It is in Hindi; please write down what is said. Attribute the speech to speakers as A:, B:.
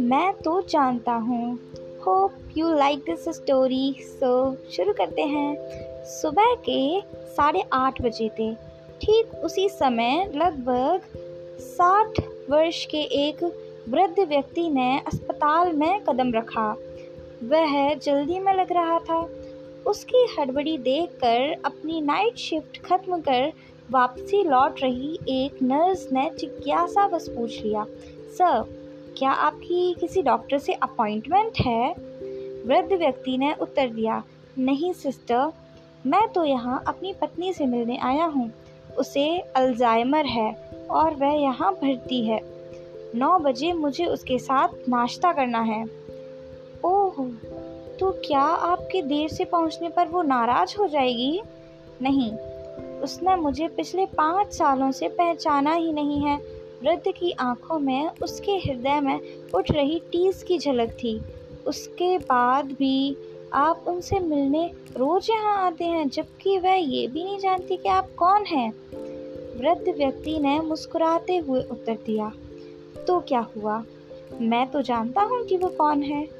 A: मैं तो जानता हूँ। Hope you like this story so शुरू करते हैं। सुबह के साढ़े आठ बजे थे। ठीक उसी समय लगभग साठ वर्ष के एक वृद्ध व्यक्ति ने अस्पताल में कदम रखा। वह जल्दी में लग रहा था। उसकी हड़बड़ी देखकर अपनी नाइट शिफ्ट खत्म कर वापसी लौट रही एक नर्स ने जिज्ञासा बस पूछ लिया, सर, क्या आपकी किसी डॉक्टर से अपॉइंटमेंट है? वृद्ध व्यक्ति ने उत्तर दिया, नहीं, सिस्टर, मैं तो यहाँ अपनी पत्नी से मिलने आया हूँ। उसे अल्जाइमर है और वह यहाँ भर्ती है। नौ बजे मुझे उसके साथ नाश्ता करना है। ओह तो क्या आपके देर से पहुँचने पर वो नाराज़ हो जाएगी? नहीं उसने मुझे पिछले पाँच सालों से पहचाना ही नहीं है। वृद्ध की आँखों में, उसके हृदय में उठ रही टीस की झलक थी। उसके बाद भी आप उनसे मिलने रोज़ यहाँ आते हैं, जबकि वह ये भी नहीं जानती कि आप कौन हैं। वृद्ध व्यक्ति ने मुस्कुराते हुए उत्तर दिया तो क्या हुआ? मैं तो जानता हूँ कि वो कौन है।